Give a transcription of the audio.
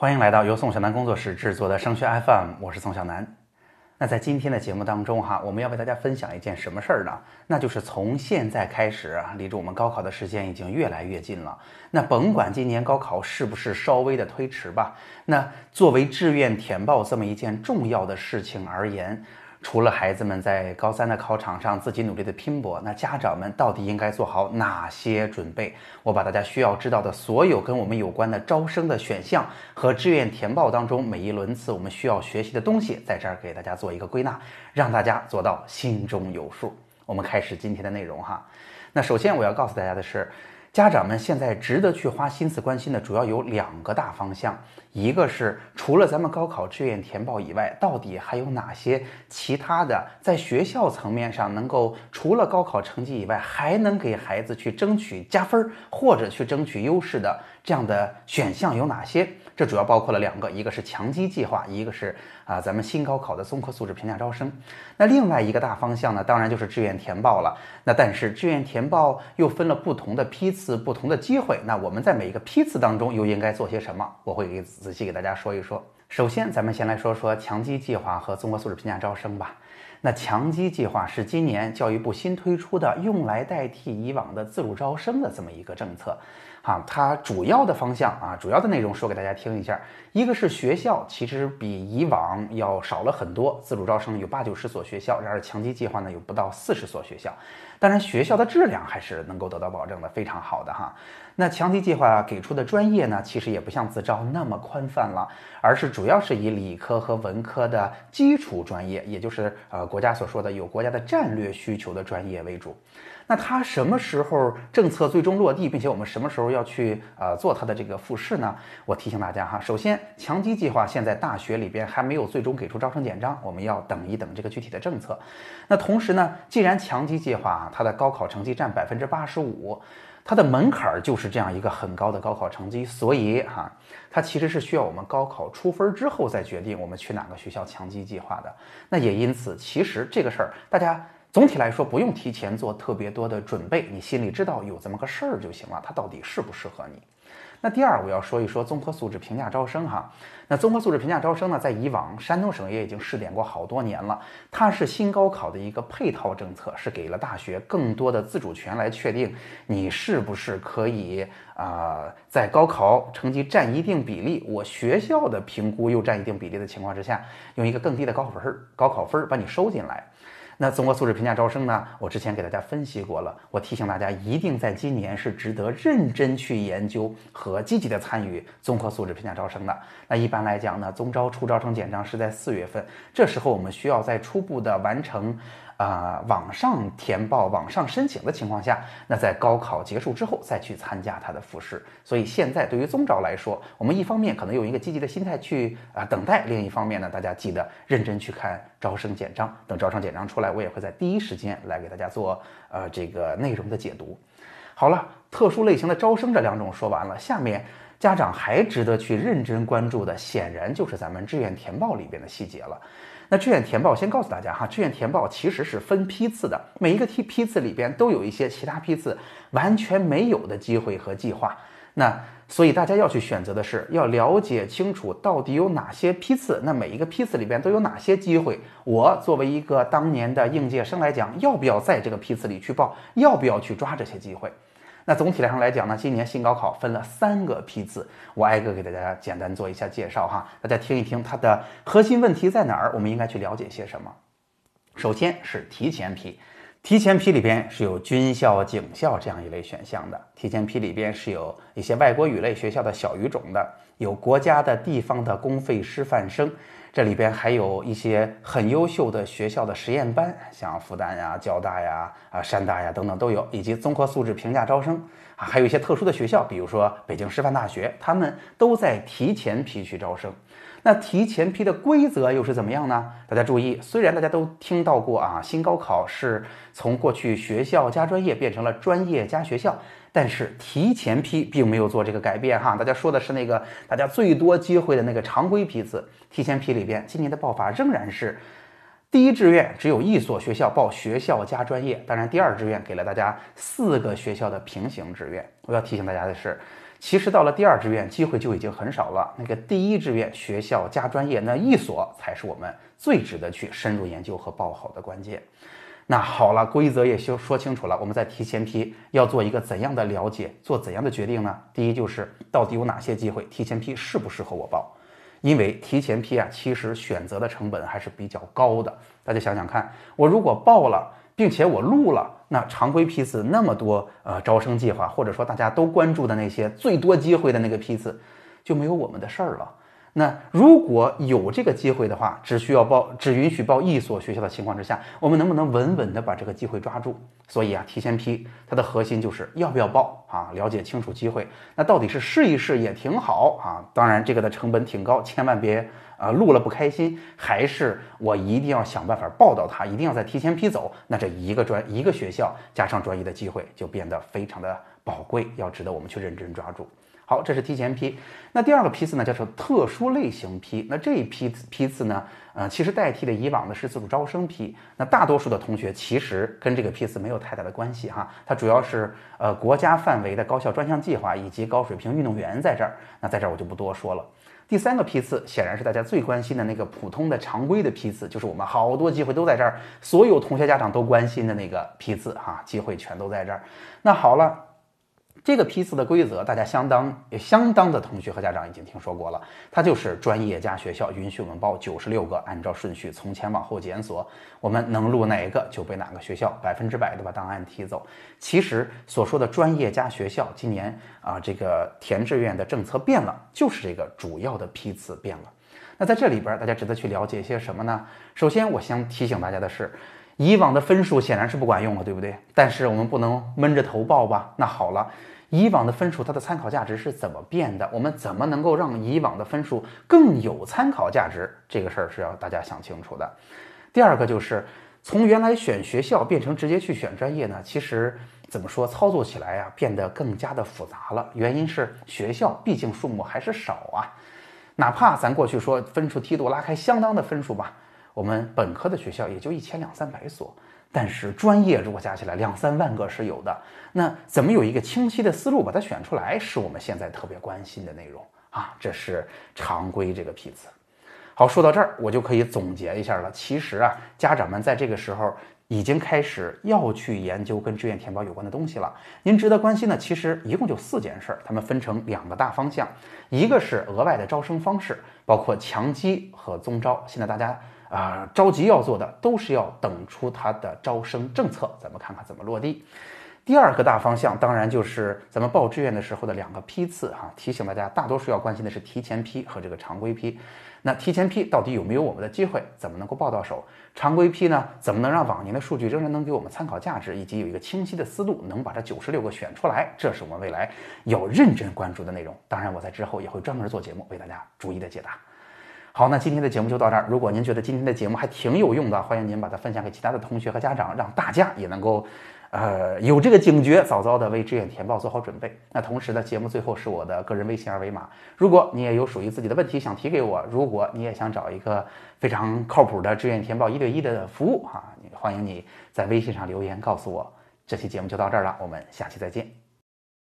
欢迎来到由宋小南工作室制作的升学 FM，我是宋小南。那在今天的节目当中哈，我们要为大家分享一件什么事儿呢？那就是从现在开始啊，离着我们高考的时间已经越来越近了。那甭管今年高考是不是稍微的推迟吧，那作为志愿填报这么一件重要的事情而言。除了孩子们在高三的考场上自己努力的拼搏，那家长们到底应该做好哪些准备？我把大家需要知道的所有跟我们有关的招生的选项和志愿填报当中每一轮次我们需要学习的东西，在这儿给大家做一个归纳，让大家做到心中有数。我们开始今天的内容哈。那首先我要告诉大家的是。家长们现在值得去花心思关心的主要有两个大方向，一个是除了咱们高考志愿填报以外，到底还有哪些其他的在学校层面上能够除了高考成绩以外，还能给孩子去争取加分或者去争取优势的这样的选项有哪些？这主要包括了两个，一个是强基计划，一个是啊咱们新高考的综合素质评价招生。那另外一个大方向呢，当然就是志愿填报了。那但是志愿填报又分了不同的批次、不同的机会。那我们在每一个批次当中又应该做些什么？我会给仔细给大家说一说。首先，咱们先来说说强基计划和综合素质评价招生吧。那强基计划是今年教育部新推出的，用来代替以往的自主招生的这么一个政策。啊，它主要的方向啊，主要的内容说给大家听一下。一个是学校其实比以往要少了很多，自主招生有八九十所学校，然而强基计划呢有不到四十所学校。当然，学校的质量还是能够得到保证的，非常好的哈。那强基计划给出的专业呢，其实也不像自招那么宽泛了，而是主要是以理科和文科的基础专业，也就是呃国家所说的有国家的战略需求的专业为主。那它什么时候政策最终落地，并且我们什么时候要去呃做它的这个复试呢？我提醒大家哈，首先强基计划现在大学里边还没有最终给出招生简章，我们要等一等这个具体的政策。那同时呢，既然强基计划它的高考成绩占百分之八十五，它的门槛儿就是这样一个很高的高考成绩，所以哈，它其实是需要我们高考出分之后再决定我们去哪个学校强基计划的。那也因此，其实这个事儿大家。总体来说，不用提前做特别多的准备，你心里知道有这么个事儿就行了。它到底适不适合你？那第二，我要说一说综合素质评价招生哈。那综合素质评价招生呢，在以往山东省也已经试点过好多年了。它是新高考的一个配套政策，是给了大学更多的自主权来确定你是不是可以啊，在高考成绩占一定比例，我学校的评估又占一定比例的情况之下，用一个更低的高考分儿，高考分儿把你收进来。那综合素质评价招生呢？我之前给大家分析过了。我提醒大家，一定在今年是值得认真去研究和积极的参与综合素质评价招生的。那一般来讲呢，综招出招生简章是在四月份，这时候我们需要在初步的完成。啊，网上填报、网上申请的情况下，那在高考结束之后再去参加它的复试。所以现在对于综招来说，我们一方面可能用一个积极的心态去啊等待，另一方面呢，大家记得认真去看招生简章。等招生简章出来，我也会在第一时间来给大家做呃这个内容的解读。好了，特殊类型的招生这两种说完了，下面家长还值得去认真关注的，显然就是咱们志愿填报里边的细节了。那志愿填报，先告诉大家哈，志愿填报其实是分批次的，每一个批批次里边都有一些其他批次完全没有的机会和计划。那所以大家要去选择的是，要了解清楚到底有哪些批次，那每一个批次里边都有哪些机会。我作为一个当年的应届生来讲，要不要在这个批次里去报？要不要去抓这些机会？那总体来上来讲呢，今年新高考分了三个批次，我挨个给大家简单做一下介绍哈，大家听一听它的核心问题在哪儿，我们应该去了解些什么。首先是提前批，提前批里边是有军校、警校这样一类选项的，提前批里边是有一些外国语类学校的小语种的，有国家的地方的公费师范生。这里边还有一些很优秀的学校的实验班，像复旦呀、交大呀、啊山大呀等等都有，以及综合素质评价招生啊，还有一些特殊的学校，比如说北京师范大学，他们都在提前批去招生。那提前批的规则又是怎么样呢？大家注意，虽然大家都听到过啊，新高考是从过去学校加专业变成了专业加学校。但是提前批并没有做这个改变哈，大家说的是那个大家最多机会的那个常规批次，提前批里边，今年的报法仍然是第一志愿只有一所学校报学校加专业，当然第二志愿给了大家四个学校的平行志愿。我要提醒大家的是，其实到了第二志愿，机会就已经很少了。那个第一志愿学校加专业，那一所才是我们最值得去深入研究和报考的关键。那好了，规则也修说清楚了，我们在提前批要做一个怎样的了解，做怎样的决定呢？第一就是到底有哪些机会，提前批适不适合我报？因为提前批啊，其实选择的成本还是比较高的。大家想想看，我如果报了，并且我录了，那常规批次那么多呃招生计划，或者说大家都关注的那些最多机会的那个批次，就没有我们的事儿了。那如果有这个机会的话，只需要报，只允许报一所学校的情况之下，我们能不能稳稳的把这个机会抓住？所以啊，提前批它的核心就是要不要报啊，了解清楚机会。那到底是试一试也挺好啊，当然这个的成本挺高，千万别啊录了不开心，还是我一定要想办法报到它，一定要在提前批走。那这一个专一个学校加上专业的机会就变得非常的宝贵，要值得我们去认真抓住。好，这是提前批。那第二个批次呢，叫做特殊类型批。那这一批批次呢，呃，其实代替了以往的是自主招生批。那大多数的同学其实跟这个批次没有太大的关系哈，它主要是呃国家范围的高校专项计划以及高水平运动员在这儿。那在这儿我就不多说了。第三个批次显然是大家最关心的那个普通的常规的批次，就是我们好多机会都在这儿，所有同学家长都关心的那个批次哈，机会全都在这儿。那好了。这个批次的规则，大家相当相当的同学和家长已经听说过了。它就是专业加学校允许我们报九十六个，按照顺序从前往后检索，我们能录哪一个就被哪个学校，百分之百的把档案提走。其实所说的专业加学校，今年啊这个填志愿的政策变了，就是这个主要的批次变了。那在这里边，大家值得去了解一些什么呢？首先，我想提醒大家的是。以往的分数显然是不管用了，对不对？但是我们不能闷着头报吧？那好了，以往的分数它的参考价值是怎么变的？我们怎么能够让以往的分数更有参考价值？这个事儿是要大家想清楚的。第二个就是从原来选学校变成直接去选专业呢？其实怎么说，操作起来呀变得更加的复杂了。原因是学校毕竟数目还是少啊，哪怕咱过去说分数梯度拉开相当的分数吧。我们本科的学校也就一千两三百所，但是专业如果加起来两三万个是有的。那怎么有一个清晰的思路把它选出来，是我们现在特别关心的内容啊。这是常规这个批次。好，说到这儿，我就可以总结一下了。其实啊，家长们在这个时候已经开始要去研究跟志愿填报有关的东西了。您值得关心的，其实一共就四件事儿，它们分成两个大方向，一个是额外的招生方式，包括强基和综招。现在大家。啊，着急要做的都是要等出它的招生政策，咱们看看怎么落地。第二个大方向当然就是咱们报志愿的时候的两个批次哈，提醒大家，大多数要关心的是提前批和这个常规批。那提前批到底有没有我们的机会？怎么能够报到手？常规批呢？怎么能让往年的数据仍然能给我们参考价值，以及有一个清晰的思路，能把这九十六个选出来？这是我们未来要认真关注的内容。当然，我在之后也会专门做节目为大家逐一的解答。好，那今天的节目就到这儿。如果您觉得今天的节目还挺有用的，欢迎您把它分享给其他的同学和家长，让大家也能够，呃，有这个警觉，早早的为志愿填报做好准备。那同时呢，节目最后是我的个人微信二维码，如果你也有属于自己的问题想提给我，如果你也想找一个非常靠谱的志愿填报一对一的服务哈，欢迎你在微信上留言告诉我。这期节目就到这儿了，我们下期再见。